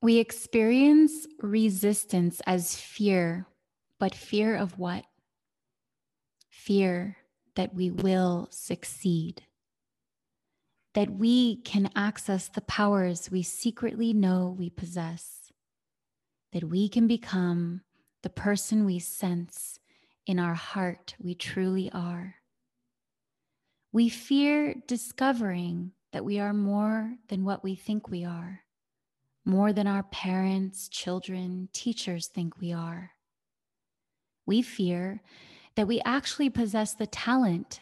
We experience resistance as fear, but fear of what? Fear that we will succeed, that we can access the powers we secretly know we possess, that we can become the person we sense in our heart we truly are. We fear discovering that we are more than what we think we are, more than our parents, children, teachers think we are. We fear that we actually possess the talent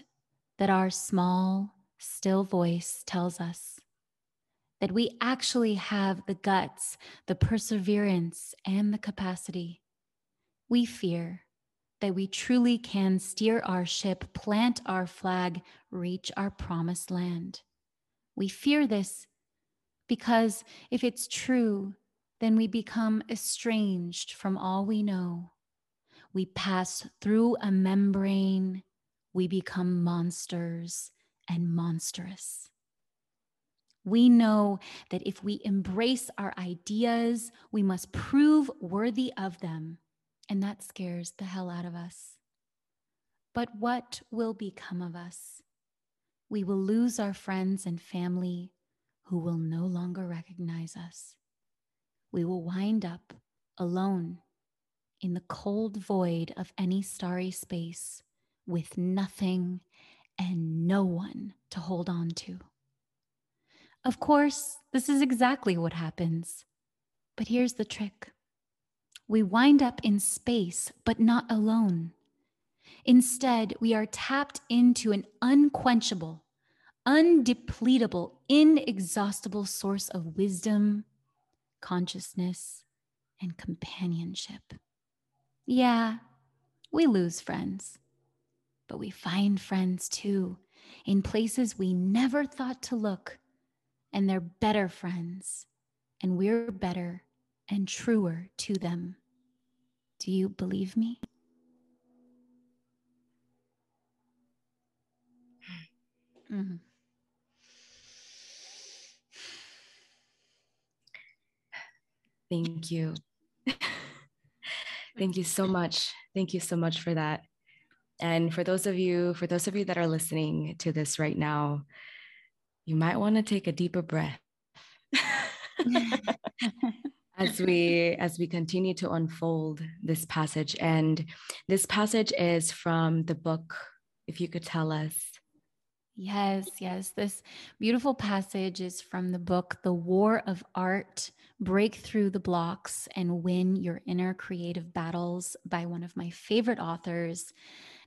that our small, still voice tells us, that we actually have the guts, the perseverance, and the capacity. We fear that we truly can steer our ship, plant our flag, reach our promised land. We fear this because if it's true, then we become estranged from all we know. We pass through a membrane, we become monsters and monstrous. We know that if we embrace our ideas, we must prove worthy of them, and that scares the hell out of us. But what will become of us? we will lose our friends and family who will no longer recognize us. We will wind up alone in the cold void of any starry space with nothing and no one to hold on to. Of course, this is exactly what happens. But here's the trick we wind up in space, but not alone. Instead, we are tapped into an unquenchable, undepletable, inexhaustible source of wisdom, consciousness, and companionship. Yeah, we lose friends, but we find friends too in places we never thought to look, and they're better friends, and we're better and truer to them. Do you believe me? Mm-hmm. Thank you. Thank you so much. Thank you so much for that. And for those of you, for those of you that are listening to this right now, you might want to take a deeper breath. as we as we continue to unfold this passage and this passage is from the book if you could tell us Yes, yes. This beautiful passage is from the book, The War of Art Break Through the Blocks and Win Your Inner Creative Battles by one of my favorite authors,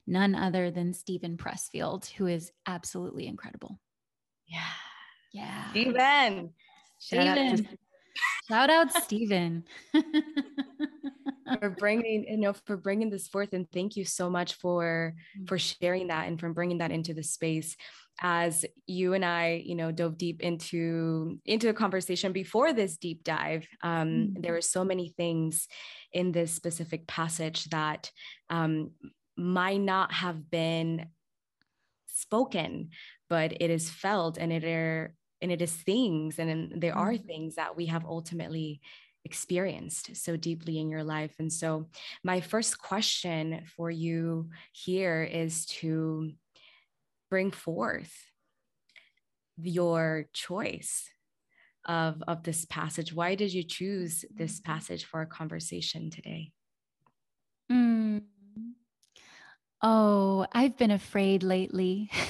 none other than Steven Pressfield, who is absolutely incredible. Yeah. Yeah. Steven. Shout out, to- Shout out Steven for bringing you know for bringing this forth and thank you so much for mm. for sharing that and for bringing that into the space as you and I, you know, dove deep into into a conversation before this deep dive, um, mm-hmm. there were so many things in this specific passage that um, might not have been spoken, but it is felt, and it are and it is things, and there are mm-hmm. things that we have ultimately experienced so deeply in your life. And so, my first question for you here is to bring forth your choice of, of this passage. Why did you choose this mm-hmm. passage for a conversation today? Mm. Oh, I've been afraid lately.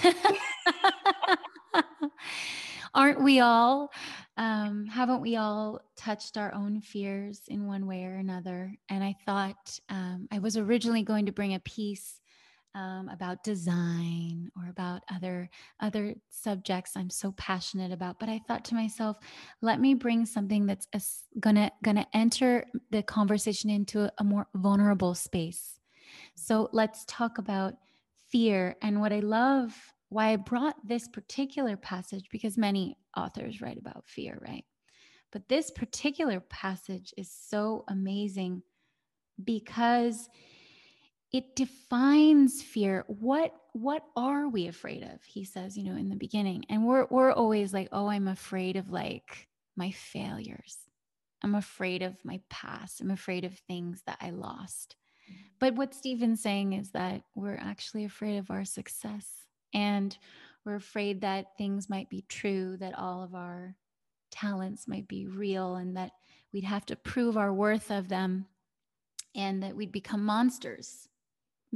Aren't we all? Um, haven't we all touched our own fears in one way or another? And I thought um, I was originally going to bring a piece um, about design or about other other subjects I'm so passionate about. But I thought to myself, let me bring something that's a, gonna gonna enter the conversation into a, a more vulnerable space. So let's talk about fear and what I love. Why I brought this particular passage because many authors write about fear, right? But this particular passage is so amazing because it defines fear what what are we afraid of he says you know in the beginning and we're we're always like oh i'm afraid of like my failures I'm afraid of my past. I'm afraid of things that I lost. Mm-hmm. But what Steven's saying is that we're actually afraid of our success and we're afraid that things might be true, that all of our talents might be real, and that we'd have to prove our worth of them and that we'd become monsters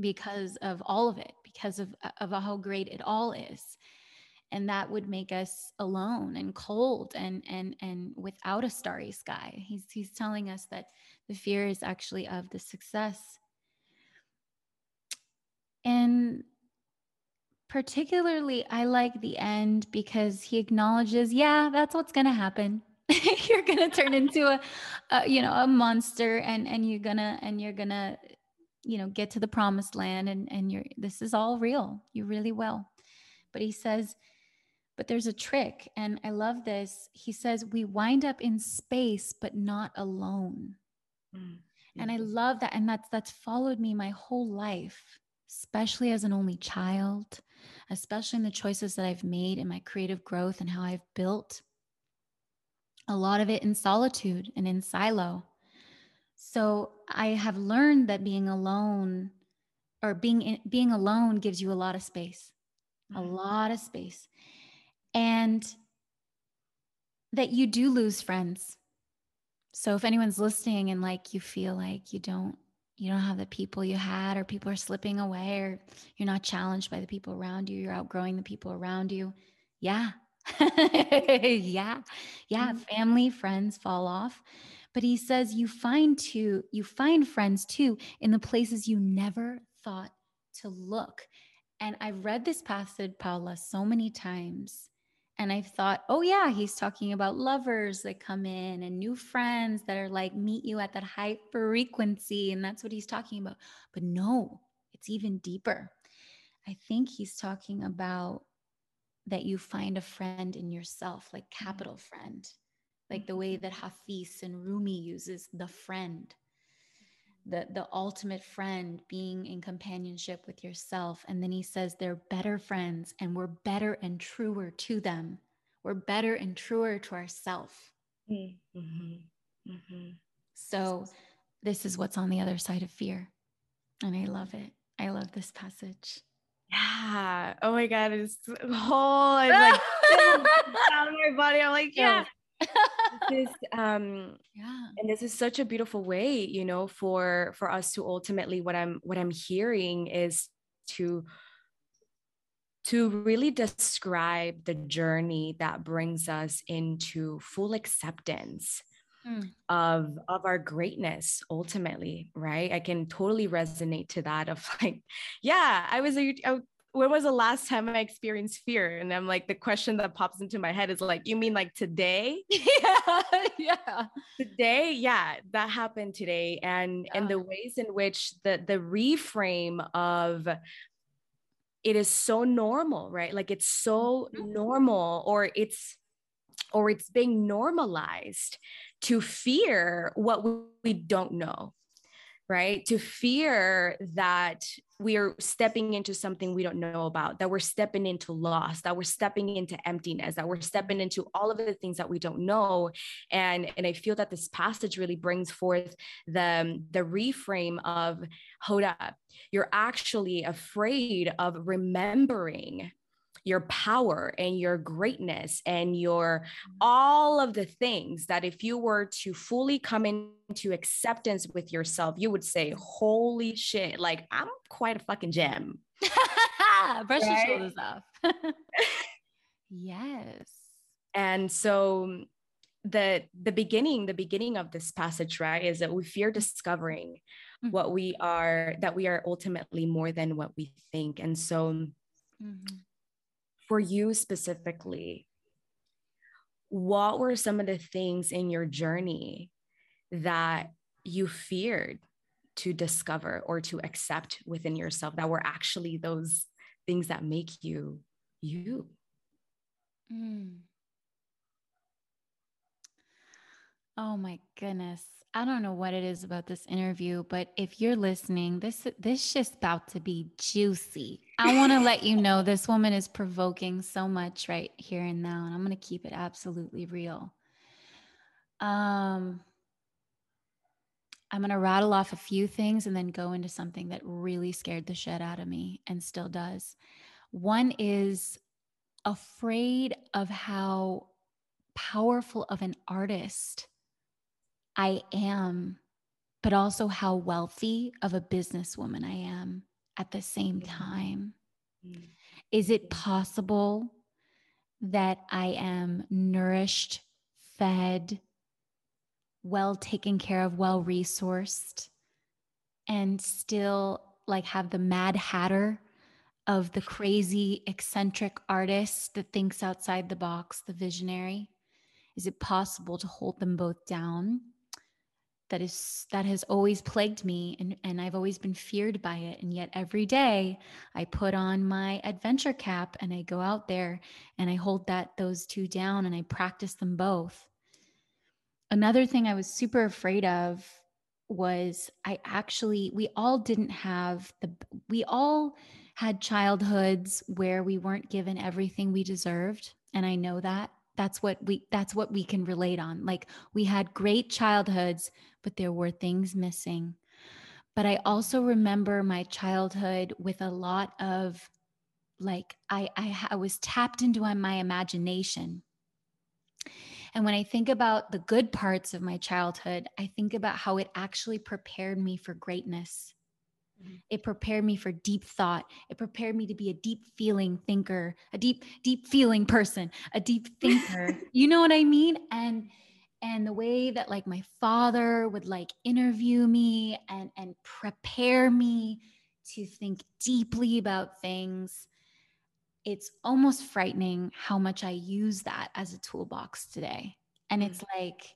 because of all of it, because of, of how great it all is. And that would make us alone and cold and and and without a starry sky. He's he's telling us that the fear is actually of the success. And particularly i like the end because he acknowledges yeah that's what's going to happen you're going to turn into a, a you know a monster and and you're going to and you're going to you know get to the promised land and and you're this is all real you really will but he says but there's a trick, and I love this. He says, We wind up in space, but not alone. Mm-hmm. And I love that. And that's that's followed me my whole life, especially as an only child, especially in the choices that I've made in my creative growth and how I've built a lot of it in solitude and in silo. So I have learned that being alone or being in, being alone gives you a lot of space, mm-hmm. a lot of space and that you do lose friends. So if anyone's listening and like you feel like you don't you don't have the people you had or people are slipping away or you're not challenged by the people around you, you're outgrowing the people around you. Yeah. yeah. Yeah, mm-hmm. family, friends fall off. But he says you find too you find friends too in the places you never thought to look. And I've read this passage, Paula, so many times and I've thought, oh, yeah, he's talking about lovers that come in and new friends that are like meet you at that high frequency. And that's what he's talking about. But no, it's even deeper. I think he's talking about that you find a friend in yourself, like mm-hmm. capital friend, like the way that mm-hmm. Hafiz and Rumi uses the friend the the ultimate friend being in companionship with yourself. And then he says they're better friends and we're better and truer to them. We're better and truer to ourself. Mm-hmm. mm-hmm. so this is what's on the other side of fear. And i love it. I love this passage. Yeah. Oh my god. It's whole i'm like down my body. I'm like yeah this is um yeah and this is such a beautiful way you know for for us to ultimately what i'm what i'm hearing is to to really describe the journey that brings us into full acceptance mm. of of our greatness ultimately right i can totally resonate to that of like yeah i was a, a when was the last time I experienced fear? And I'm like, the question that pops into my head is like, you mean like today? yeah, yeah. Today, yeah, that happened today. And yeah. and the ways in which the the reframe of it is so normal, right? Like it's so mm-hmm. normal, or it's or it's being normalized to fear what we don't know right? To fear that we are stepping into something we don't know about, that we're stepping into loss, that we're stepping into emptiness, that we're stepping into all of the things that we don't know. And, and I feel that this passage really brings forth the, the reframe of hold up, you're actually afraid of remembering your power and your greatness and your mm-hmm. all of the things that if you were to fully come into acceptance with yourself, you would say, Holy shit, like I'm quite a fucking gem. Brush your shoulders off. yes. And so the the beginning the beginning of this passage right is that we fear discovering mm-hmm. what we are that we are ultimately more than what we think and so mm-hmm for you specifically, what were some of the things in your journey that you feared to discover or to accept within yourself that were actually those things that make you you? Mm. Oh my goodness. I don't know what it is about this interview, but if you're listening, this this just about to be juicy. I want to let you know this woman is provoking so much right here and now, and I'm going to keep it absolutely real. Um I'm going to rattle off a few things and then go into something that really scared the shit out of me and still does. One is afraid of how powerful of an artist I am, but also how wealthy of a businesswoman I am at the same time. Mm-hmm. Is it possible that I am nourished, fed, well taken care of, well resourced, and still like have the mad hatter of the crazy, eccentric artist that thinks outside the box, the visionary? Is it possible to hold them both down? That is that has always plagued me and, and I've always been feared by it. And yet every day I put on my adventure cap and I go out there and I hold that those two down and I practice them both. Another thing I was super afraid of was I actually we all didn't have the we all had childhoods where we weren't given everything we deserved and I know that that's what we that's what we can relate on. Like we had great childhoods but there were things missing. But i also remember my childhood with a lot of like i i, I was tapped into my imagination. And when i think about the good parts of my childhood i think about how it actually prepared me for greatness. It prepared me for deep thought. It prepared me to be a deep feeling thinker, a deep, deep feeling person, a deep thinker. you know what I mean? And and the way that like my father would like interview me and and prepare me to think deeply about things it's almost frightening how much i use that as a toolbox today and it's mm. like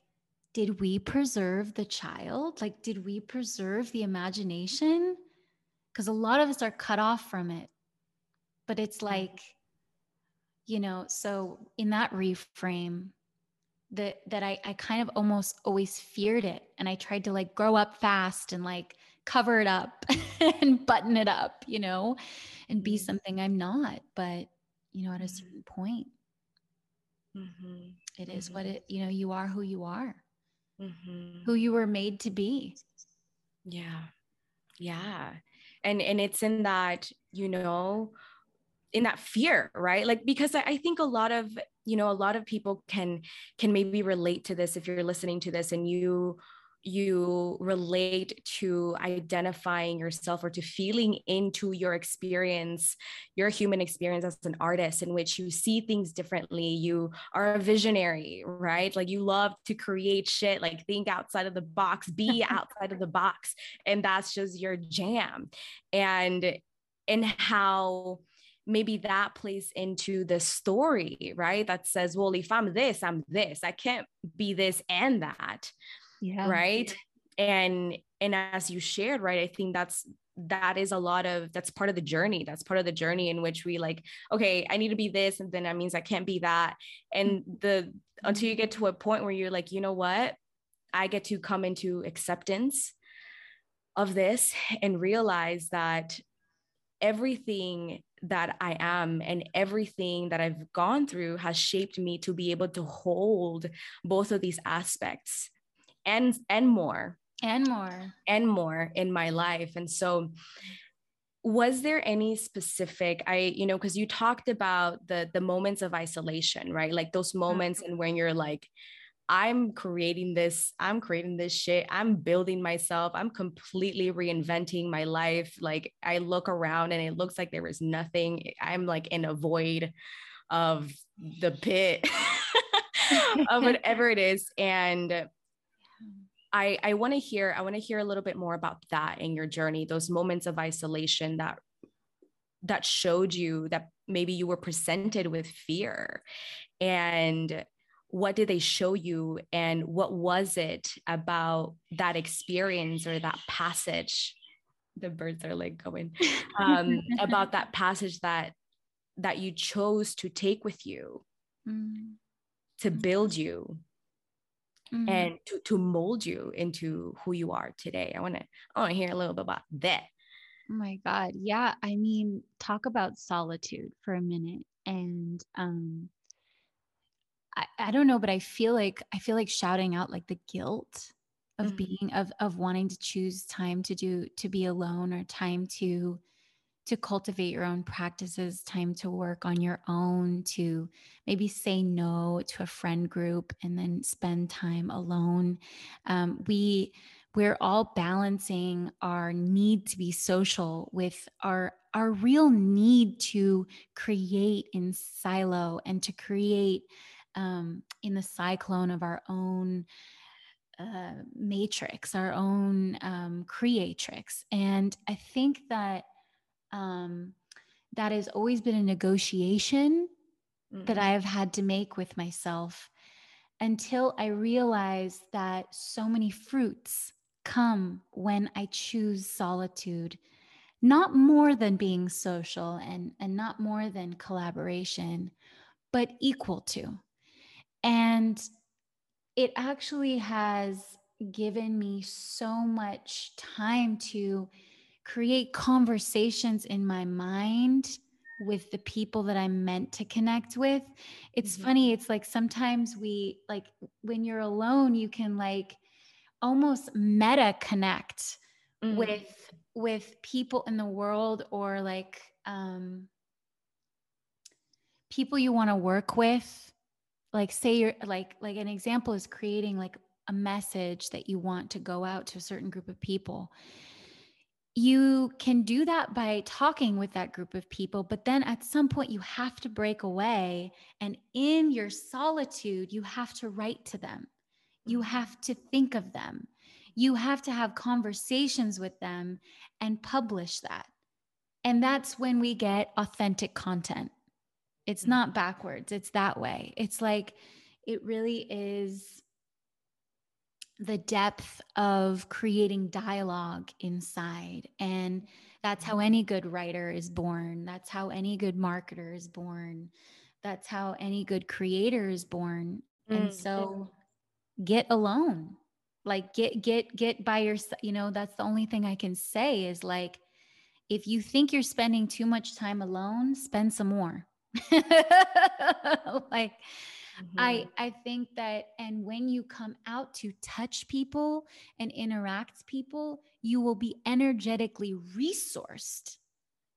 did we preserve the child like did we preserve the imagination because a lot of us are cut off from it. But it's mm-hmm. like, you know, so in that reframe, that that I, I kind of almost always feared it. And I tried to like grow up fast and like cover it up and button it up, you know, and be mm-hmm. something I'm not. But, you know, at a mm-hmm. certain point, mm-hmm. it is mm-hmm. what it, you know, you are who you are, mm-hmm. who you were made to be. Yeah. Yeah and and it's in that you know in that fear right? Like because I, think a lot of you know a lot of people can can maybe relate to this if you're listening to this and you you relate to identifying yourself or to feeling into your experience, your human experience as an artist, in which you see things differently. You are a visionary, right? Like you love to create shit, like think outside of the box, be outside of the box. And that's just your jam. And and how maybe that plays into the story, right? That says, well, if I'm this, I'm this. I can't be this and that yeah. right? And and as you shared right i think that's that is a lot of that's part of the journey. That's part of the journey in which we like okay i need to be this and then that means i can't be that. And the until you get to a point where you're like you know what? I get to come into acceptance of this and realize that everything that I am and everything that I've gone through has shaped me to be able to hold both of these aspects and and more. And more. And more in my life. And so was there any specific i you know because you talked about the the moments of isolation right? Like those mm-hmm. moments and when you're like i'm creating this i'm creating this shit. I'm building myself. I'm completely reinventing my life. Like i look around and it looks like there is nothing. I'm like in a void of the pit of whatever it is. And I, I want to hear I want to hear a little bit more about that in your journey, those moments of isolation that that showed you that maybe you were presented with fear. And what did they show you and what was it about that experience or that passage? The birds are like going um, about that passage that that you chose to take with you mm. to build you mm-hmm. and to, to mold you into who you are today. I want to I want to hear a little bit about that. Oh my God. Yeah. I mean, talk about solitude for a minute. And um I, I don't know, but I feel like I feel like shouting out like the guilt of mm-hmm. being of of wanting to choose time to do to be alone or time to to cultivate your own practices, time to work on your own, to maybe say no to a friend group and then spend time alone. Um, we we're all balancing our need to be social with our our real need to create in silo and to create um, in the cyclone of our own uh, matrix, our own um, creatrix. And I think that um, that has always been a negotiation mm-hmm. that I have had to make with myself until I realized that so many fruits come when I choose solitude, not more than being social and, and not more than collaboration, but equal to. And it actually has given me so much time to create conversations in my mind with the people that I'm meant to connect with. It's mm-hmm. funny, it's like sometimes we like when you're alone, you can like almost meta connect mm-hmm. with with people in the world or like um people you want to work with. Like say you're like like an example is creating like a message that you want to go out to a certain group of people you can do that by talking with that group of people, but then at some point you have to break away. And in your solitude, you have to write to them, you mm-hmm. have to think of them, you have to have conversations with them and publish that. And that's when we get authentic content. It's mm-hmm. not backwards, it's that way. It's like, it really is the depth of creating dialogue inside. And that's how any good writer is born. That's how any good marketer is born. That's how any good creator is born. Mm. And so get alone. Like get get get by yourself, you know, that's the only thing I can say is like if you think you're spending too much time alone, spend some more. like Mm-hmm. I I think that and when you come out to touch people and interact people, you will be energetically resourced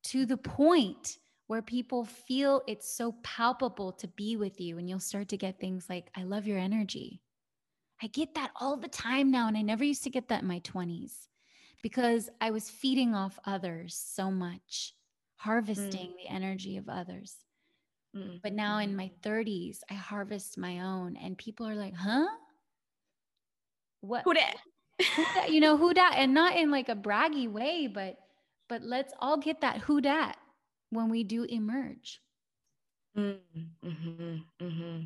to the point where people feel it's so palpable to be with you and you'll start to get things like I love your energy. I get that all the time now and I never used to get that in my 20s because I was feeding off others so much, harvesting mm. the energy of others. Mm-hmm. But now in my 30s, I harvest my own, and people are like, huh? What? Who that? who that? You know, who that? And not in like a braggy way, but but let's all get that who dat when we do emerge. Mm-hmm, mm-hmm.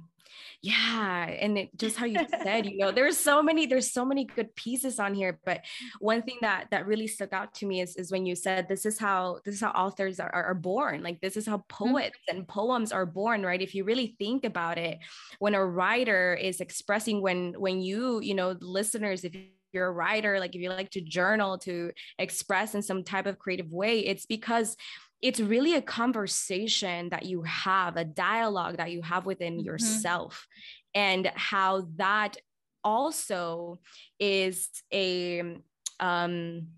Yeah, and it, just how you said, you know, there's so many, there's so many good pieces on here. But one thing that that really stuck out to me is is when you said this is how this is how authors are, are born. Like this is how mm-hmm. poets mm-hmm. and poems are born, right? If you really think about it, when a writer is expressing, when when you, you know, listeners, if you're a writer, like if you like to journal to express in some type of creative way, it's because it's really a conversation that you have, a dialogue that you have within mm-hmm. yourself, and how that also is a um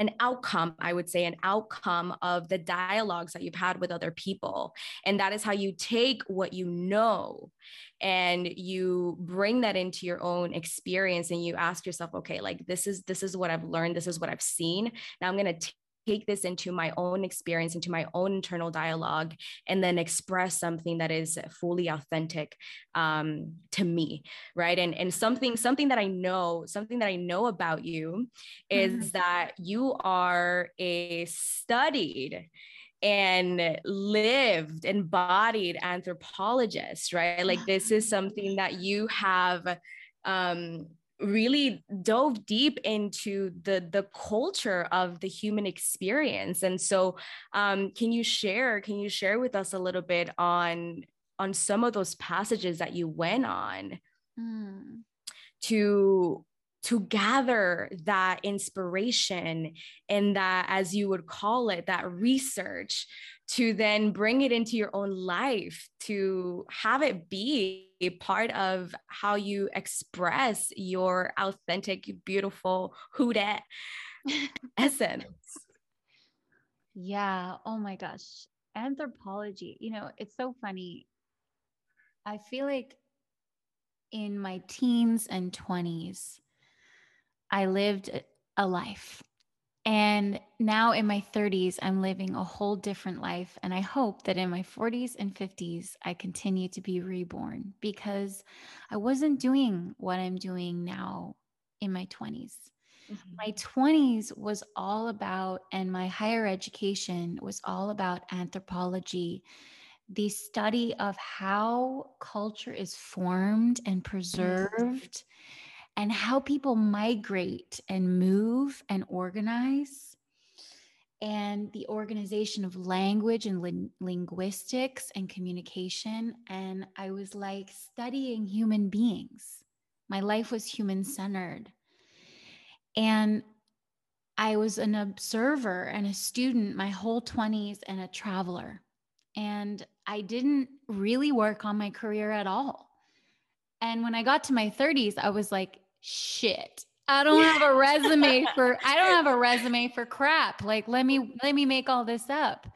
an outcome, I would say, an outcome of the dialogues that you've had with other people. And that is how you take what you know and you bring that into your own experience and you ask yourself, okay, like this is this is what I've learned, this is what I've seen. Now I'm going to take this into my own experience, into my own internal dialogue, and then express something that is fully authentic um, to me, right? And and something something that I know, something that I know about you is mm-hmm. that you are a studied and lived embodied anthropologist right like this is something that you have um really dove deep into the the culture of the human experience and so um, can you share can you share with us a little bit on on some of those passages that you went on mm. to to gather that inspiration and that, as you would call it, that research to then bring it into your own life, to have it be a part of how you express your authentic, beautiful Houdet essence. Yeah. Oh my gosh. Anthropology, you know, it's so funny. I feel like in my teens and 20s, I lived a life. And now in my 30s, I'm living a whole different life. And I hope that in my 40s and 50s, I continue to be reborn because I wasn't doing what I'm doing now in my 20s. Mm-hmm. My 20s was all about, and my higher education was all about anthropology, the study of how culture is formed and preserved and how people migrate and move and organize. And the organization of language and li- linguistics and communication. And i was like studying human beings. My life was human centered and i was an observer and a student my whole 20s and a traveler. And i didn't really work on my career at all and when I got to my 30s, I was like, shit. I don't have a resume for I don't have a resume for crap. Like let me let me make all this up.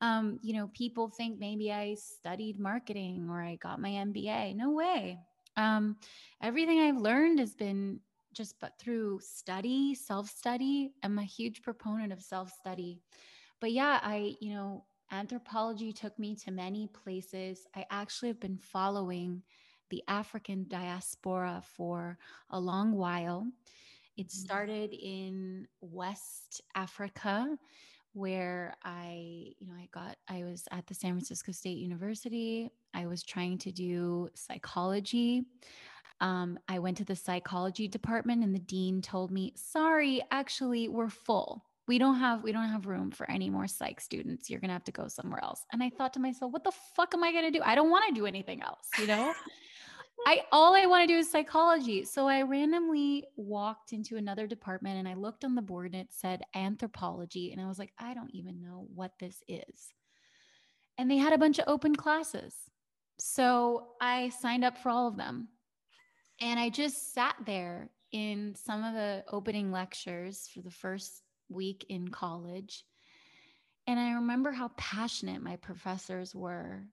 Um, you know, people think maybe I studied marketing or I got my MBA. No way. Um, everything I've learned has been just but through study, self-study. I'm a huge proponent of self-study. But yeah, I, you know, anthropology took me to many places. I actually have been following the African diaspora for a long while. It mm-hmm. started in West Africa where I, you know, I got, I was at the San Francisco State University. I was trying to do psychology. Um, I went to the psychology department and the dean told me, sorry, actually, we're full. We don't have we don't have room for any more psych students. You're gonna have to go somewhere else. And I thought to myself, what the fuck am I gonna do? I don't want to do anything else, you know? I all I want to do is psychology. So I randomly walked into another department and I looked on the board and it said anthropology and I was like, I don't even know what this is. And they had a bunch of open classes. So I signed up for all of them. And I just sat there in some of the opening lectures for the first week in college. And I remember how passionate my professors were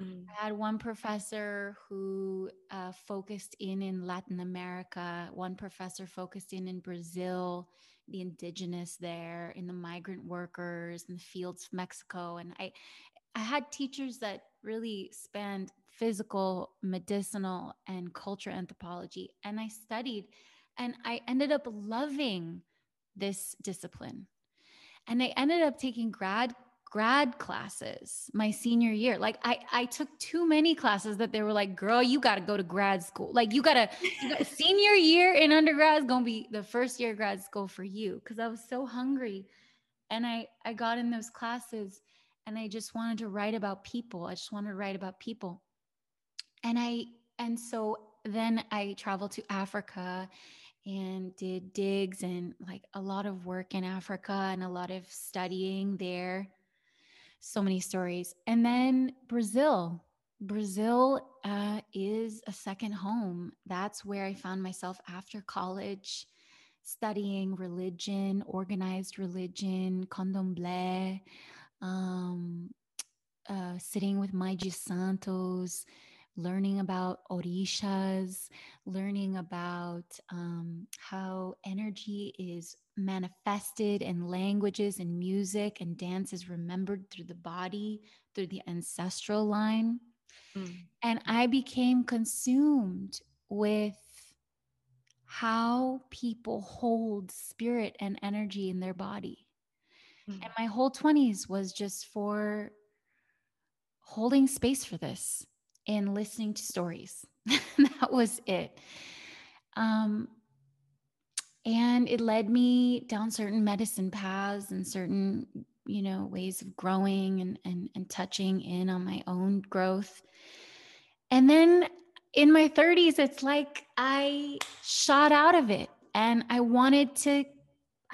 Mm. I had one professor who uh, focused in in Latin America. One professor focused in in Brazil, the indigenous there, in the migrant workers in the fields of Mexico. And I, I had teachers that really spanned physical, medicinal, and culture anthropology. And I studied, and I ended up loving this discipline. And I ended up taking grad grad classes my senior year. Like I, I took too many classes that they were like, girl, you got to go to grad school. Like you got to, senior year in undergrad is going to be the first year of grad school for you. Cause I was so hungry. And I, I got in those classes and I just wanted to write about people. I just wanted to write about people. And I, and so then I traveled to Africa and did digs and like a lot of work in Africa and a lot of studying there so many stories. And then Brazil. Brazil uh, is a second home. That's where I found myself after college, studying religion, organized religion, candomblé, um, uh, sitting with Mãe Santos, learning about orishas, learning about um, how energy is manifested in languages and music and dance is remembered through the body, through the ancestral line. Mm. And I became consumed with how people hold spirit and energy in their body. Mm. And my whole 20s was just for holding space for this and listening to stories. that was it. Um, and it led me down certain medicine paths and certain, you know, ways of growing and, and, and touching in on my own growth. And then in my 30s, it's like I shot out of it. And I wanted to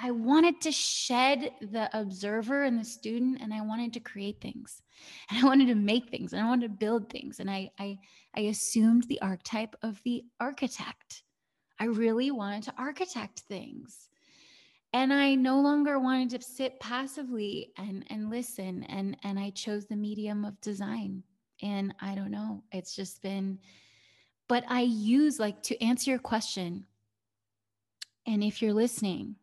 I wanted to shed the observer and the student and I wanted to create things. And I wanted to make things and I wanted to build things. And I I I assumed the archetype of the architect. I really wanted to architect things. And I no longer wanted to sit passively and and listen and and I chose the medium of design. And I don't know, it's just been but I use like to answer your question. And if you're listening,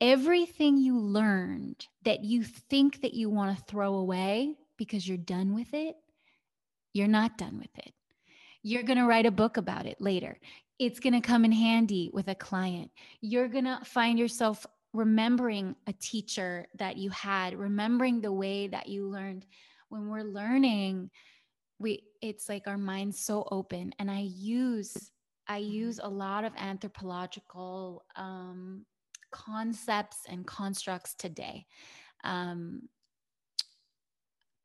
everything you learned that you think that you want to throw away because you're done with it, you're not done with it. You're going to write a book about it later. It's going to come in handy with a client. You're going to find yourself remembering a teacher that you had, remembering the way that you learned. When we're learning, we it's like our mind's so open and I use I use a lot of anthropological um, concepts and constructs today. Um,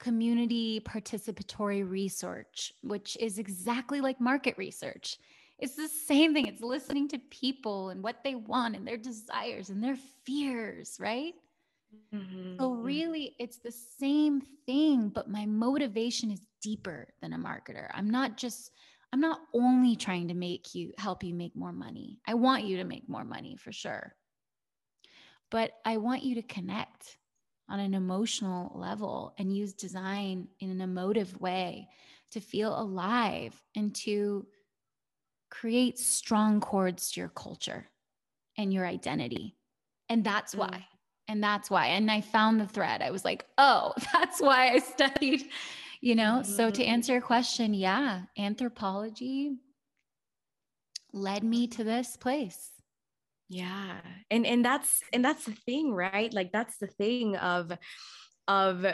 community participatory research, which is exactly like market research. It's the same thing. It's listening to people and what they want and their desires and their fears, right? Mm-hmm. So, mm-hmm. really, it's the same thing, but my motivation is deeper than a marketer. I'm not just, I'm not only trying to make you help you make more money. I want you to make more money for sure but I want you to connect on an emotional level and use design in an emotive way to feel alive and to create strong chords to your culture and your identity. And that's why. Mm. And that's why. And I found the thread. I was like, oh, that's why I studied, you know? Mm-hmm. So to mm-hmm. answer your question, yeah, anthropology led me to this place yeah. And and that's and that's the thing right? Like that's the thing of of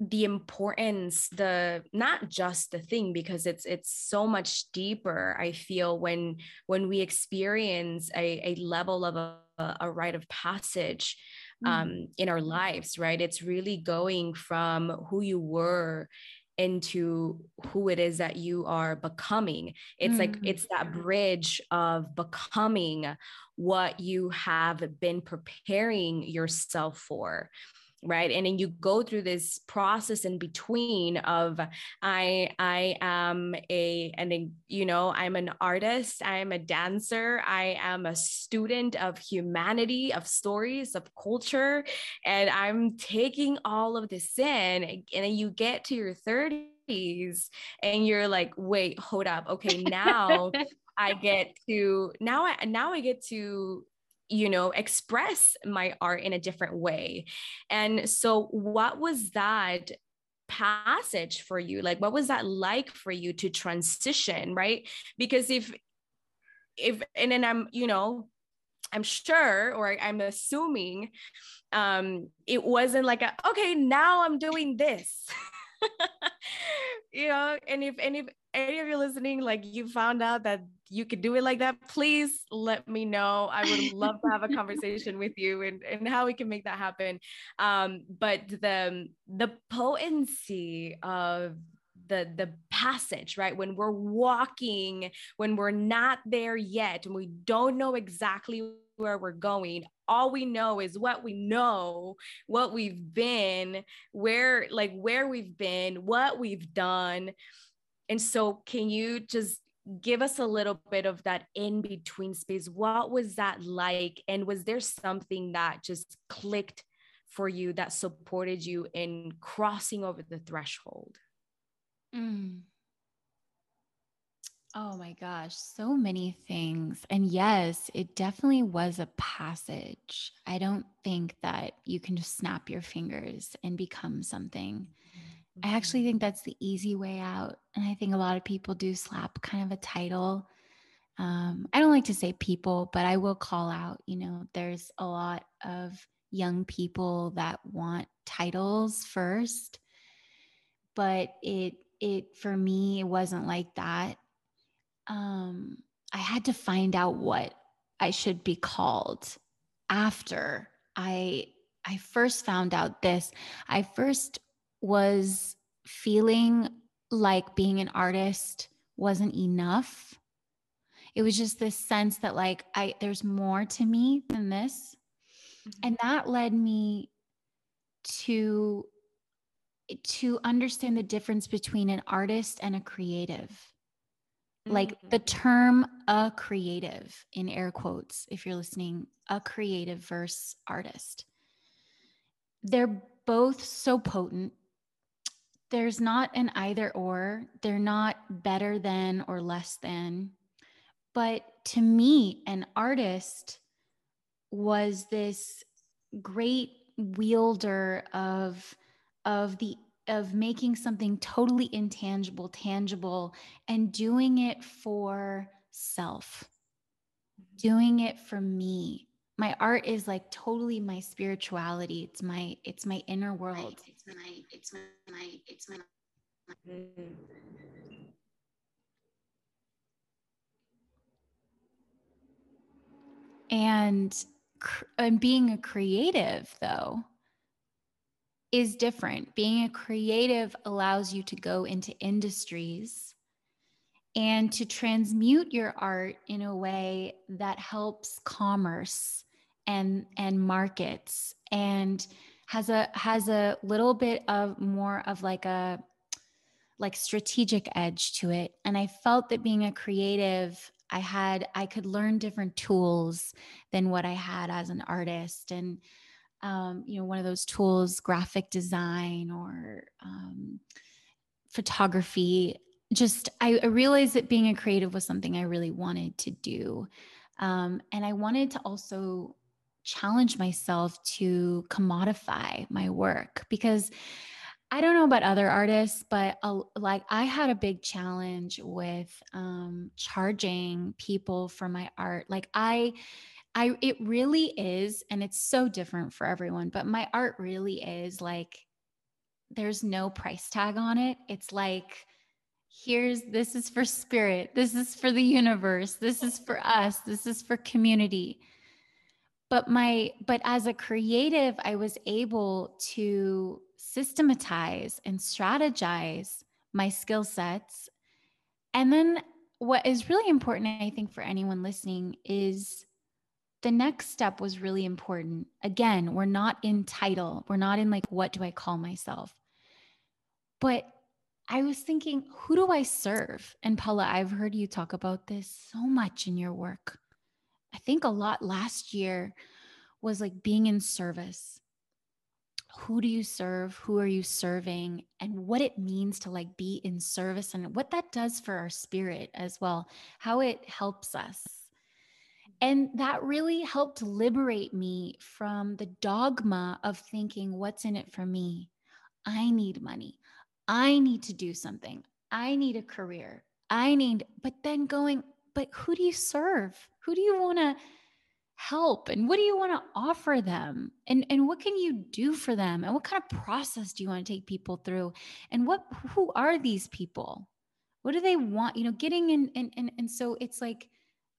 the importance the not just the thing because it's it's so much deeper i feel when when we experience a, a level of a, a rite of passage um, mm. in our lives right? It's really going from who you were into who it is that you are becoming it's mm-hmm. like it's that bridge of becoming what you have been preparing yourself for right? And then you go through this process in between of i i am a and then you know i'm an artist i'm a dancer i am a student of humanity of stories of culture and i'm taking all of this in and then you get to your 30s and you're like wait hold up. Okay now I get to now I now I get to you know express my art in a different way. And so what was that passage for you? Like what was that like for you to transition, right? Because if if and then I'm, you know, I'm sure or I'm assuming um it wasn't like a, okay, now I'm doing this. you know, and if and if any of you listening, like you found out that you could do it like that, please let me know. I would love to have a conversation with you and, and how we can make that happen. Um, but the the potency of the the passage right when we're walking when we're not there yet and we don't know exactly where we're going all we know is what we know what we've been where like where we've been what we've done and so, can you just give us a little bit of that in between space? What was that like? And was there something that just clicked for you that supported you in crossing over the threshold? Mm. Oh my gosh, so many things. And yes, it definitely was a passage. I don't think that you can just snap your fingers and become something. I actually think that's the easy way out. And I think a lot of people do slap kind of a title. Um, I don't like to say people, but I will call out, you know, there's a lot of young people that want titles first. But it, it, for me, it wasn't like that. Um, I had to find out what I should be called after I I first found out this. I first was feeling like being an artist wasn't enough. it was just this sense that like i there's more to me than this mm-hmm. and that led me to to understand the difference between an artist and a creative mm-hmm. like the term a creative in air quotes if you're listening a creative versus artist they're both so potent there's not an either or. They're not better than or less than. But to me, an artist was this great wielder of of the of making something totally intangible tangible and doing it for self doing it for me my art is like totally my spirituality it's my it's my inner world it's my it's my, my it's my, my. And and being a creative though is different being a creative allows you to go into industries and to transmute your art in a way that helps commerce and and markets and has a has a little bit of more of like a like strategic edge to it and i felt that being a creative I had, I could learn different tools than what I had as an artist. And, um, you know, one of those tools, graphic design or um, photography. Just, I, I, realized that being a creative was something I really wanted to do. Um, and I wanted to also challenge myself to commodify my work because I don't know about other artists, but uh, like I had a big challenge with um, charging people for my art. Like I, I, it really is, and it's so different for everyone. But my art really is like, there's no price tag on it. It's like, here's this is for spirit, this is for the universe, this is for us, this is for community but my but as a creative i was able to systematize and strategize my skill sets. And then what is really important i think for anyone listening is the next step was really important. Again we're not in title. We're not in like what do i call myself? But i was thinking who do i serve? And paula i've heard you talk about this so much in your work I think a lot last year was like being in service. Who do you serve? Who are you serving? And what it means to like be in service and what that does for our spirit as well, how it helps us. And that really helped liberate me from the dogma of thinking, what's in it for me? I need money. I need to do something. I need a career. I need, but then going, but who do you serve? Who do you want to help? And what do you want to offer them? And, and what can you do for them? And what kind of process do you want to take people through? And what, who are these people? What do they want? You know, getting in, and, and, and so it's like,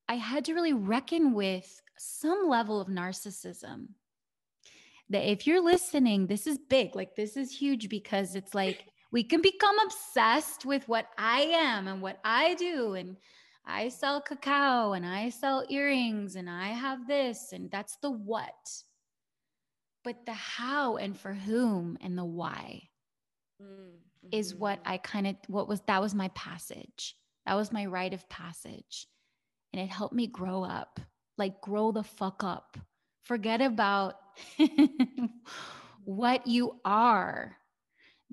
I had to really reckon with some level of narcissism that if you're listening, this is big. Like, this is huge because it's like we can become obsessed with what I am and what I do. And I sell cacao and I sell earrings and I have this, and that's the what. But the how and for whom and the why mm-hmm. is what I kind of, what was, that was my passage. That was my rite of passage. And it helped me grow up, like grow the fuck up. Forget about what you are,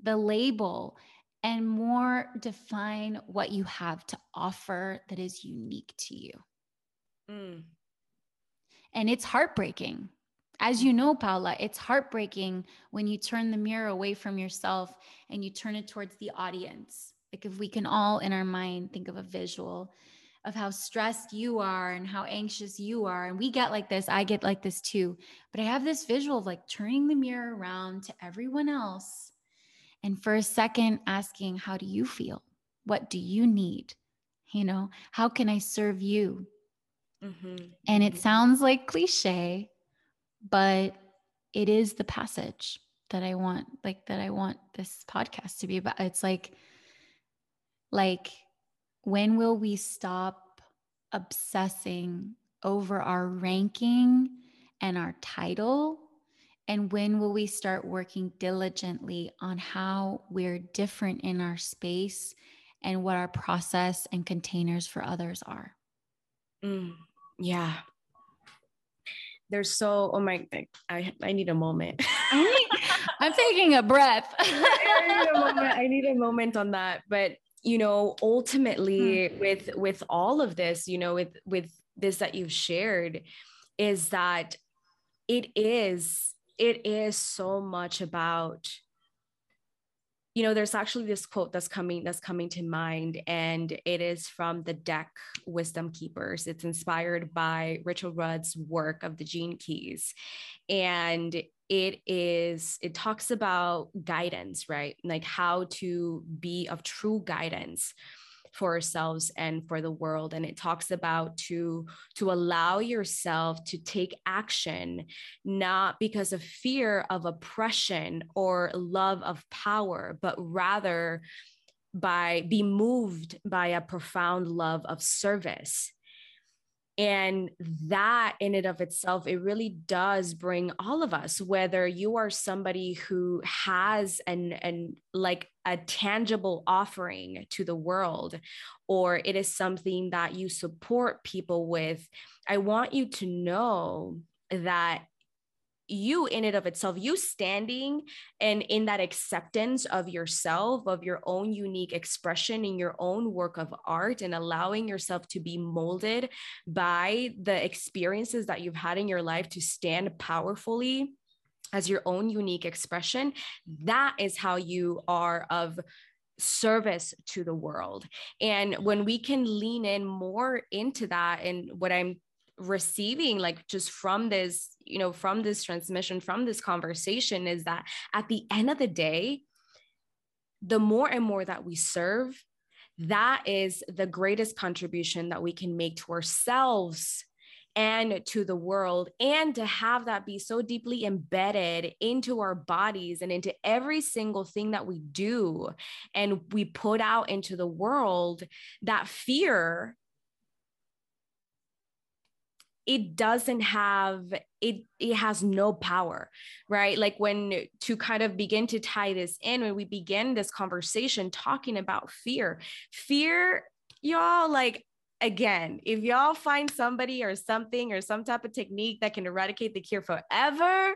the label and more define what you have to offer that is unique to you. Mm. And it's heartbreaking. As you know, Paula, it's heartbreaking when you turn the mirror away from yourself and you turn it towards the audience. Like, if we can all in our mind think of a visual of how stressed you are and how anxious you are. And we get like this, I get like this too. But I have this visual of like turning the mirror around to everyone else and for a second, asking, How do you feel? What do you need? You know, how can I serve you? Mm-hmm. And it mm-hmm. sounds like cliche, but it is the passage that I want, like that I want this podcast to be about. It's like, like, when will we stop obsessing over our ranking and our title? And when will we start working diligently on how we're different in our space and what our process and containers for others are? Mm, yeah. There's so, oh my, I, I need a moment. I'm taking a breath. I, need a moment. I need a moment on that. But you know, ultimately hmm. with with all of this, you know, with with this that you've shared, is that it is it is so much about you know there's actually this quote that's coming that's coming to mind and it is from the deck wisdom keepers. It's inspired by richard rudd's work of the gene keys. And it is it talks about guidance right? Like how to be of true guidance for ourselves and for the world. And it talks about to to allow yourself to take action not because of fear of oppression or love of power but rather by be moved by a profound love of service and that in and of itself it really does bring all of us whether you are somebody who has an an like a tangible offering to the world or it is something that you support people with i want you to know that you in and of itself you standing and in that acceptance of yourself of your own unique expression in your own work of art and allowing yourself to be molded by the experiences that you've had in your life to stand powerfully as your own unique expression that is how you are of service to the world. And when we can lean in more into that and what i'm receiving like just from this you know from this transmission from this conversation is that at the end of the day the more and more that we serve that is the greatest contribution that we can make to ourselves and to the world. And to have that be so deeply embedded into our bodies and into every single thing that we do and we put out into the world that fear it doesn't have it it has no power right? Like when to kind of begin to tie this in when we begin this conversation talking about fear fear y'all like again if y'all find somebody or something or some type of technique that can eradicate the cure forever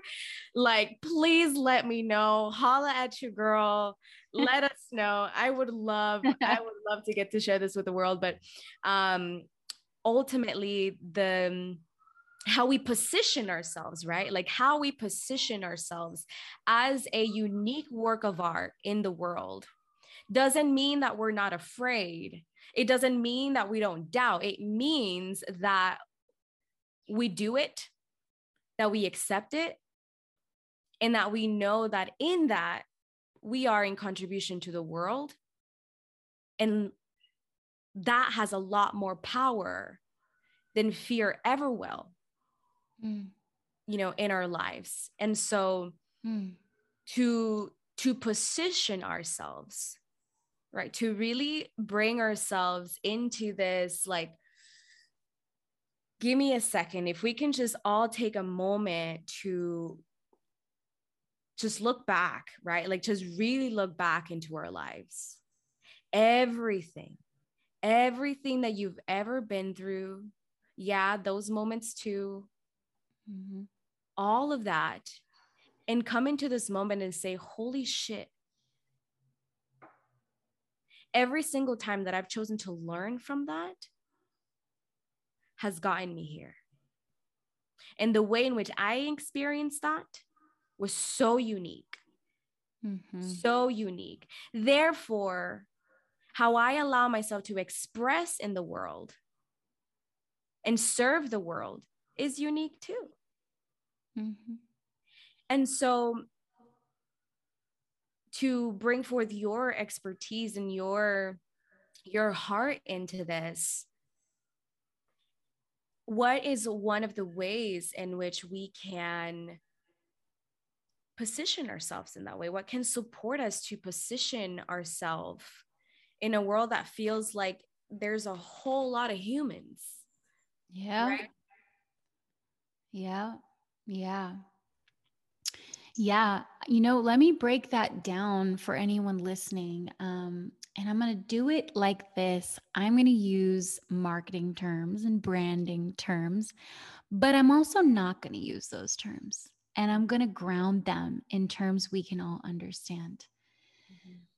like please let me know. Holla at your girl. Let us know. I would love i would love to get to share this with the world but um ultimately the um, how we position ourselves, right? Like how we position ourselves as a unique work of art in the world doesn't mean that we're not afraid. It doesn't mean that we don't doubt. It means that we do it, that we accept it, and that we know that in that we are in contribution to the world. And that has a lot more power than fear ever will mm. you know in our lives. And so mm. to to position ourselves right to really bring ourselves into this like give me a second. If we can just all take a moment to just look back right? Like just really look back into our lives. Everything everything that you've ever been through yeah, those moments too. Mm-hmm. All of that. And come into this moment and say, holy shit. Every single time that I've chosen to learn from that has gotten me here. And the way in which I experienced that was so unique. Mm-hmm. So unique. Therefore, how I allow myself to express in the world and serve the world is unique too. Mm-hmm. And so to bring forth your expertise and your your heart into this what is one of the ways in which we can position ourselves in that way what can support us to position ourselves in a world that feels like there's a whole lot of humans Yeah. Right? Yeah. Yeah. Yeah. You know, let me break that down for anyone listening. Um, and I'm going to do it like this I'm going to use marketing terms and branding terms, but I'm also not going to use those terms. And I'm going to ground them in terms we can all understand.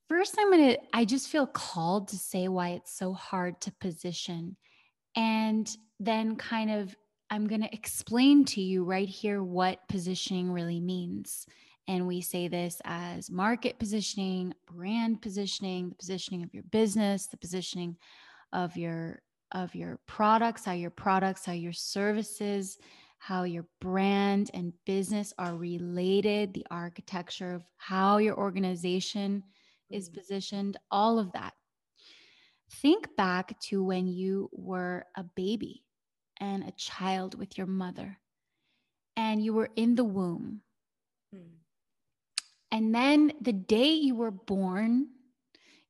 First, I'm going to, I just feel called to say why it's so hard to position. And then, kind of, I'm going to explain to you right here what positioning really means. And we say this as market positioning, brand positioning, the positioning of your business, the positioning of your of your products, how your products, how your services, how your brand and business are related, the architecture of how your organization is mm-hmm. positioned, all of that. Think back to when you were a baby and a child with your mother, and you were in the womb. Mm. And then the day you were born,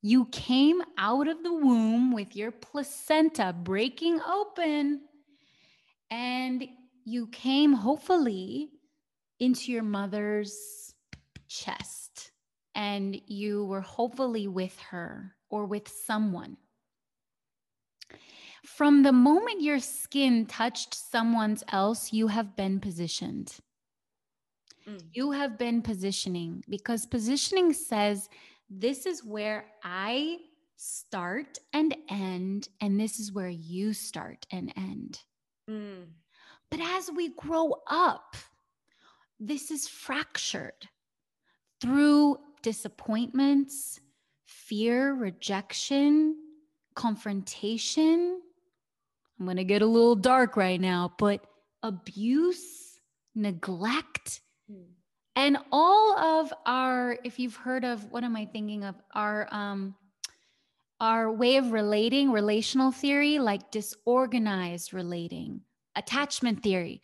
you came out of the womb with your placenta breaking open, and you came hopefully into your mother's chest, and you were hopefully with her or with someone. From the moment your skin touched someone's else, you have been positioned. Mm. You have been positioning because positioning says, This is where I start and end, and this is where you start and end. Mm. But as we grow up, this is fractured through disappointments, fear, rejection, confrontation, I'm going to get a little dark right now, but abuse, neglect, mm. and all of our, if you've heard of, what am I thinking of? Our, um, our way of relating, relational theory, like disorganized relating, attachment theory,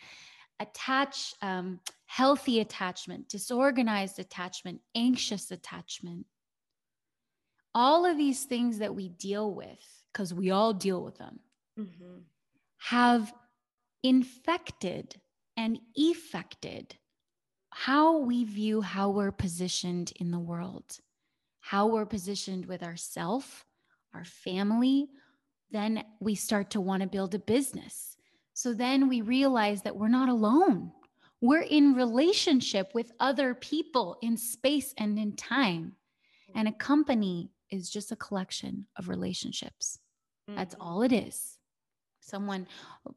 attach, um, healthy attachment, disorganized attachment, anxious attachment. All of these things that we deal with, because we all deal with them, mm-hmm. have infected and effected how we view how we're positioned in the world, how we're positioned with ourself, our family. Then we start to want to build a business. So then we realize that we're not alone. We're in relationship with other people in space and in time. And a company is just a collection of relationships. That's mm-hmm. all it is someone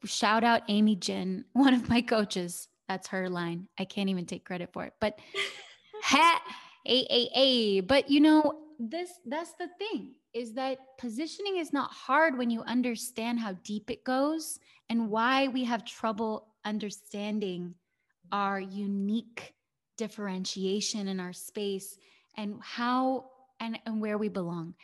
shout out Amy Jin, one of my coaches. That's her line. I can't even take credit for it, but ha, a, a, a. But you know, this that's the thing is that positioning is not hard when you understand how deep it goes and why we have trouble understanding our unique differentiation in our space and how and, and where we belong.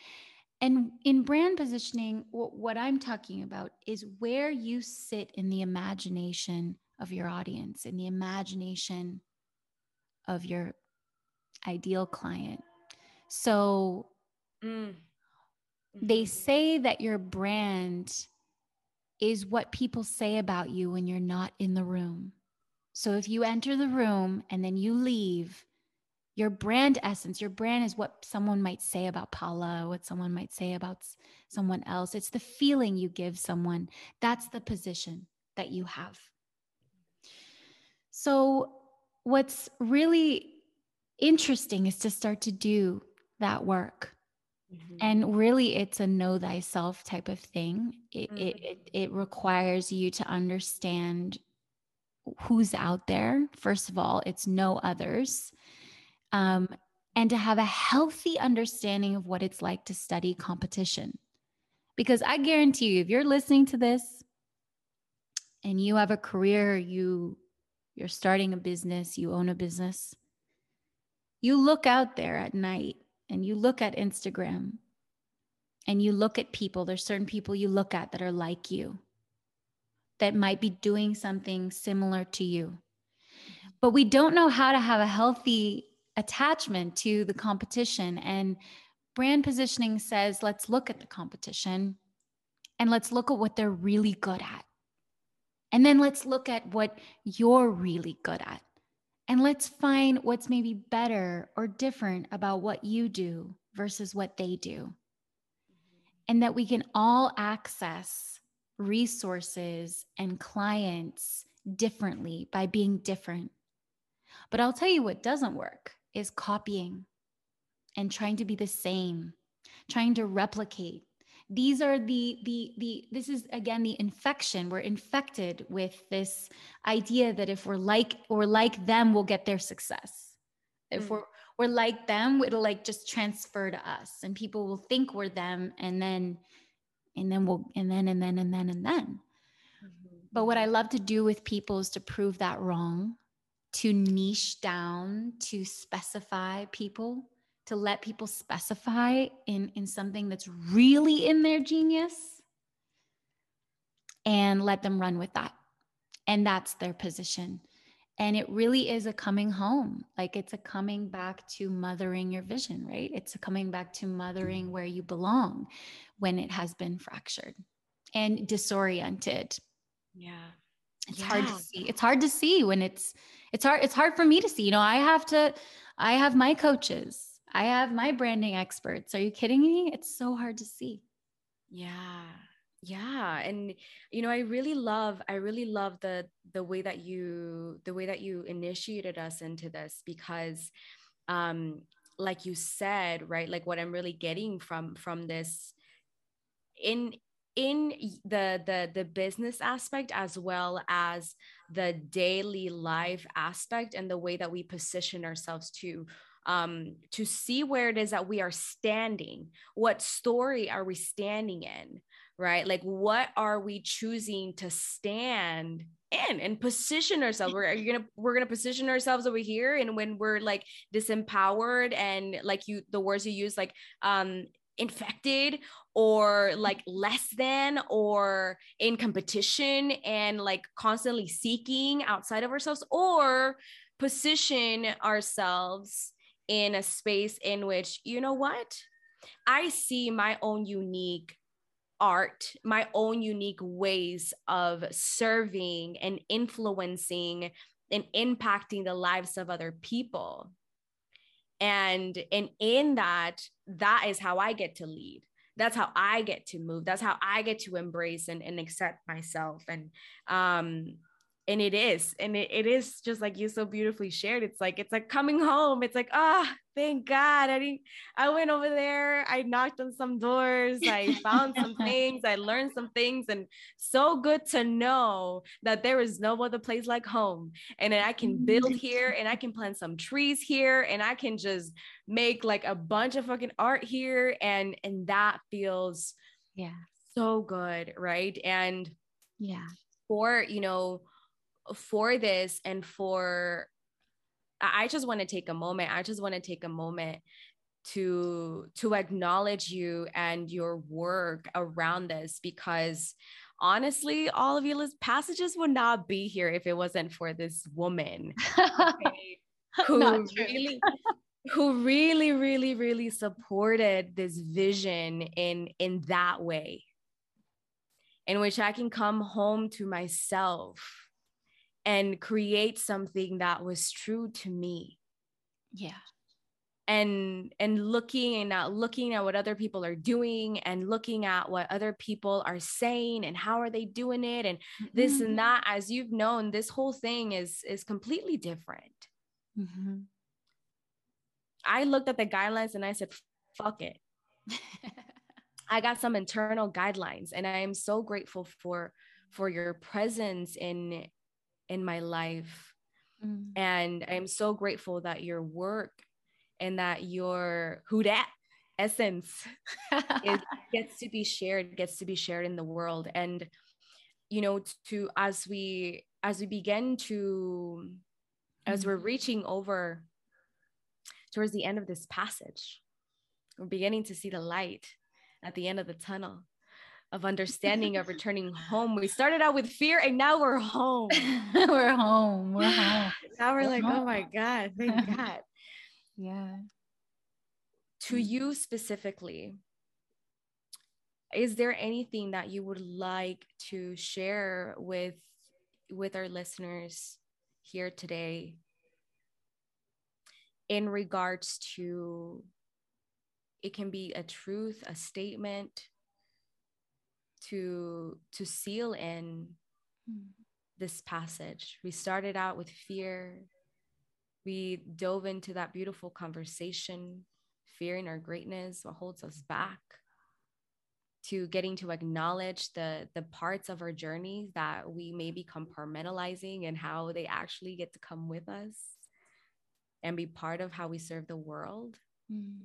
And in brand positioning, what I'm talking about is where you sit in the imagination of your audience, in the imagination of your ideal client. So mm. they mm-hmm. say that your brand is what people say about you when you're not in the room. So if you enter the room and then you leave, your brand essence your brand is what someone might say about paula what someone might say about someone else. It's the feeling you give someone. That's the position that you have. So what's really interesting is to start to do that work mm-hmm. and really it's a know thyself type of thing it, mm-hmm. it, it, it requires you to understand who's out there first of all it's no others um, and to have a healthy understanding of what it's like to study competition. Because I guarantee you, if you're listening to this and you have a career, you you're starting a business, you own a business, you look out there at night and you look at Instagram and you look at people, there's certain people you look at that are like you, that might be doing something similar to you. But we don't know how to have a healthy attachment to the competition. And brand positioning says, let's look at the competition and let's look at what they're really good at. And then let's look at what you're really good at. And let's find what's maybe better or different about what you do versus what they do. And that we can all access resources and clients differently by being different. But I'll tell you what doesn't work is copying and trying to be the same, trying to replicate. These are the the the this is again the infection. We're infected with this idea that if we're like or like them, we'll get their success. If mm. we're we're like them, it'll like just transfer to us and people will think we're them and then and then we'll and then and then and then and then. Mm-hmm. But what I love to do with people is to prove that wrong, to niche down, to specify people, to let people specify in in something that's really in their genius and let them run with that. And that's their position. And it really is a coming home. Like it's a coming back to mothering your vision, right? It's a coming back to mothering where you belong when it has been fractured and disoriented. Yeah. It's yeah. hard to see. It's hard to see when it's it's hard it's hard for me to see. You know, I have to I have my coaches. I have my branding experts. Are you kidding me? It's so hard to see. Yeah yeah and you know i really love i really love the the way that you the way that you initiated us into this because um like you said right like what i'm really getting from from this in in the the the business aspect as well as the daily life aspect and the way that we position ourselves to um to see where it is that we are standing what story are we standing in right? Like, what are we choosing to stand in and position ourselves? We're gonna we're gonna position ourselves over here, and when we're like disempowered and like you, the words you use, like um infected or like less than or in competition and like constantly seeking outside of ourselves or position ourselves in a space in which you know what i see my own unique art, my own unique ways of serving and influencing and impacting the lives of other people. And, and in that, that is how I get to lead. That's how I get to move. That's how I get to embrace and, and accept myself. And um, and it is and it, it is just like you so beautifully shared. It's like it's like coming home. It's like ah oh, thank god. I didn't i went over there. I knocked on some doors. I found some things. I learned some things. And so good to know that there is no other place like home. And i can build mm-hmm. here and i can plant some trees here and i can just make like a bunch of fucking art here and and that feels yeah so good right? And yeah. for you know for this and for I just want to take a moment. I just want to take a moment to to acknowledge you and your work around this because honestly all of your passages would not be here if it wasn't for this woman okay, who really who really really really supported this vision in in that way in which i can come home to myself and create something that was true to me yeah and and looking and not looking at what other people are doing and looking at what other people are saying and how are they doing it and mm-hmm. this and that as you've known this whole thing is is completely different mm-hmm. i looked at the guidelines and i said fuck it i got some internal guidelines and i am so grateful for for your presence in in my life. Mm. And I'm so grateful that your work and that your who that essence is, gets to be shared, gets to be shared in the world. And you know, to as we as we begin to as we're mm-hmm. reaching over towards the end of this passage, we're beginning to see the light at the end of the tunnel of understanding of returning home. We started out with fear and now we're home. we're home. We're home. Now we're, we're like, oh home. oh my God, thank God. yeah. To mm. you specifically, is there anything that you would like to share with with our listeners here today in regards to it can be a truth a statement to to seal in this passage. We started out with fear. We dove into that beautiful conversation fearing our greatness what holds us back to getting to acknowledge the the parts of our journey that we may be compartmentalizing and how they actually get to come with us and be part of how we serve the world. Mm.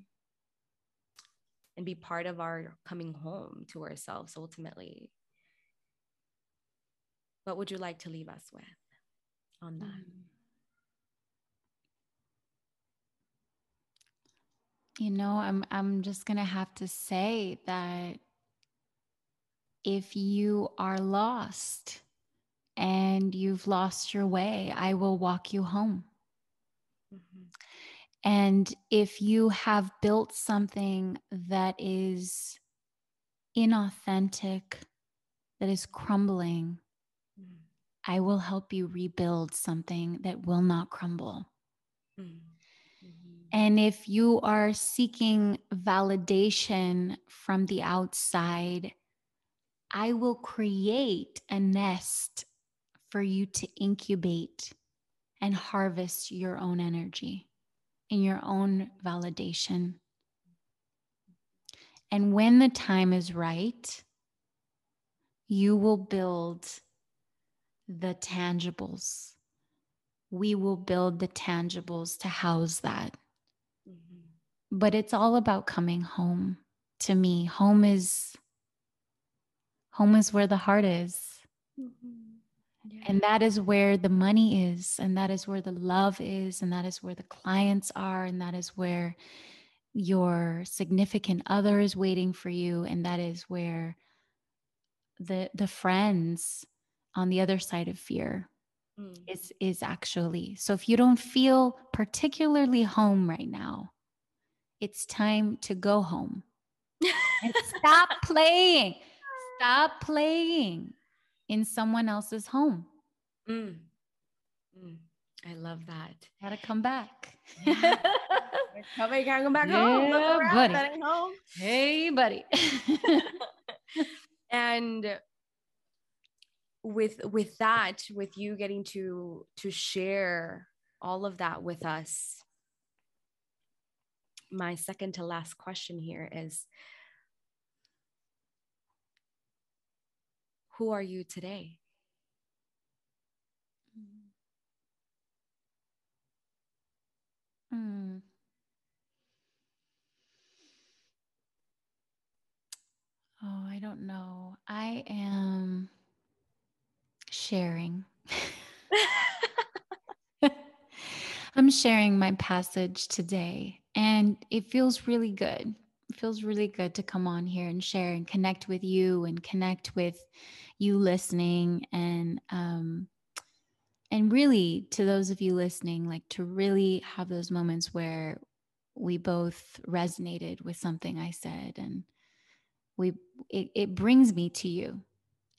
And be part of our coming home to ourselves ultimately what would you like to leave us with on that mm. you know i'm i'm just going to have to say that if you are lost and you've lost your way, I will walk you home. Mm-hmm. And if you have built something that is inauthentic, that is crumbling, mm. I will help you rebuild something that will not crumble. Mm. Mm-hmm. And if you are seeking validation from the outside, I will create a nest for you to incubate and harvest your own energy and your own validation. And when the time is right, you will build the tangibles. We will build the tangibles to house that. Mm-hmm. But it's all about coming home to me. Home is Home is where the heart is. Mm-hmm. Yeah. And that is where the money is, and that is where the love is, and that is where the clients are, and that is where your significant other is waiting for you, and that is where the the friends on the other side of fear mm. is is actually. So if you don't feel particularly home right now, it's time to go home. and stop playing. Stop playing in someone else's home. Mm. Mm. I love that. Gotta come back. Probably can't come back home. Yeah, buddy. home. Hey, buddy. and with with that, with you getting to to share all of that with us, my second to last question here is Who are you today? Mm. Oh, I don't know. I am sharing. I'm sharing my passage today, and it feels really good. Feels really good to come on here and share and connect with you and connect with you listening and um and really to those of you listening like to really have those moments where we both resonated with something i said and we it, it brings me to you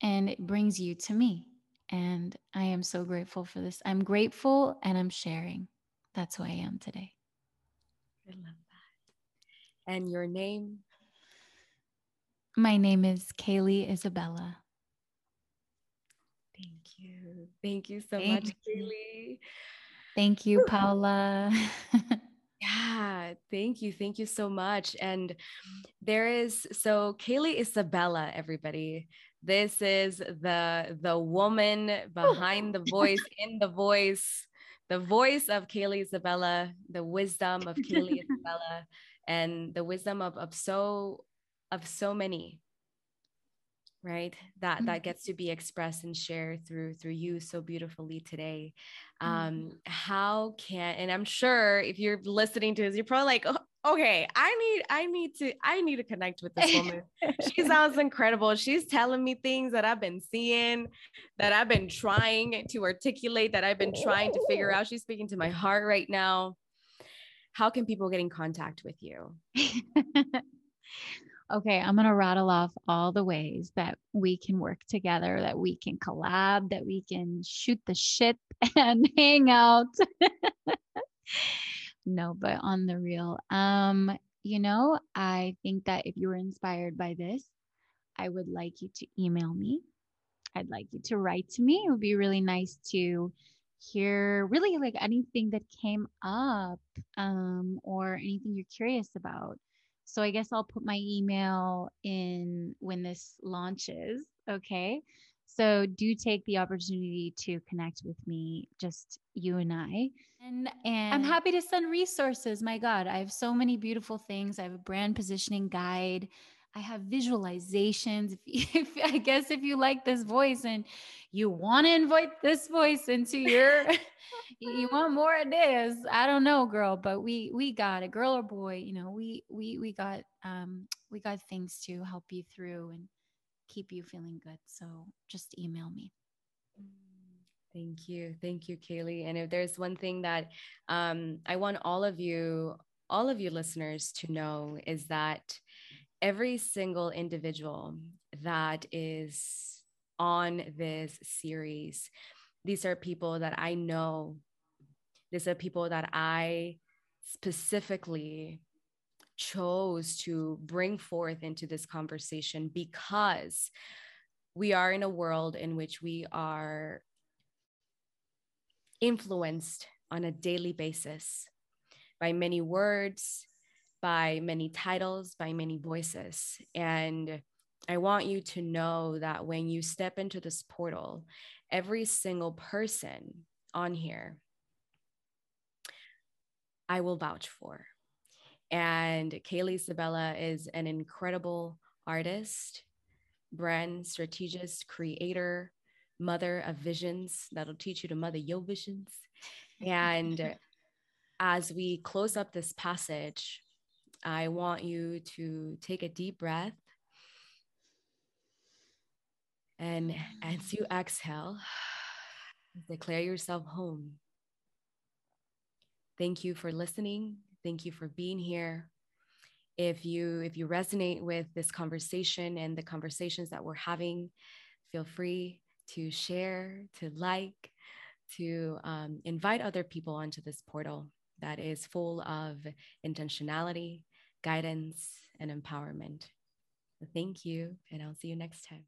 and it brings you to me. And i am so grateful for this. I'm grateful and i'm sharing. That's who i am today and your name my name is kaley isabella Thank you. Thank you so Thank much, you. Kaley. Thank you, Paula. yeah, thank you. Thank you so much. And there is so Kaley Isabella, everybody. This is the the woman behind the voice, in the voice, the voice of Kaley Isabella, the wisdom of Kaley Isabella, and the wisdom of, of so of so many right? That mm-hmm. that gets to be expressed and shared through through you so beautifully today. Mm-hmm. um how can and i'm sure if you're listening to this you're probably like oh, okay i need i need to i need to connect with this woman. She sounds incredible. She's telling me things that i've been seeing that i've been trying to articulate that i've been trying to figure out. She's speaking to my heart right now how can people get in contact with you Okay, I'm going to rattle off all the ways that we can work together, that we can collab, that we can shoot the shit and hang out. no, but on the real, um, you know, I think that if you were inspired by this, I would like you to email me. I'd like you to write to me. It would be really nice to hear really like anything that came up um, or anything you're curious about. So I guess I'll put my email in when this launches. Okay. So do take the opportunity to connect with me, just you and I. And, and I'm happy to send resources. My God, I have so many beautiful things. I have a brand positioning guide. I have visualizations. If, if I guess if you like this voice and you want to invite this voice into your, you want more of this. I don't know, girl, but we we got a girl or boy. You know, we we we got um we got things to help you through and keep you feeling good. So just email me. Thank you, thank you, Kaley. And if there's one thing that um, I want all of you, all of you listeners, to know is that every single individual that is on this series, these are people that I know. These are people that I specifically chose to bring forth into this conversation because we are in a world in which we are influenced on a daily basis by many words, by many titles, by many voices. And I want you to know that when you step into this portal, every single person on here, I will vouch for. And Kaley Isabella is an incredible artist, brand strategist, creator, mother of visions that'll teach you to mother your visions. And as we close up this passage, I want you to take a deep breath. And as you exhale, declare yourself home. Thank you for listening. Thank you for being here. If you if you resonate with this conversation and the conversations that we're having, feel free to share, to like, to um, invite other people onto this portal that is full of intentionality, guidance, and empowerment. Thank you, and I'll see you next time.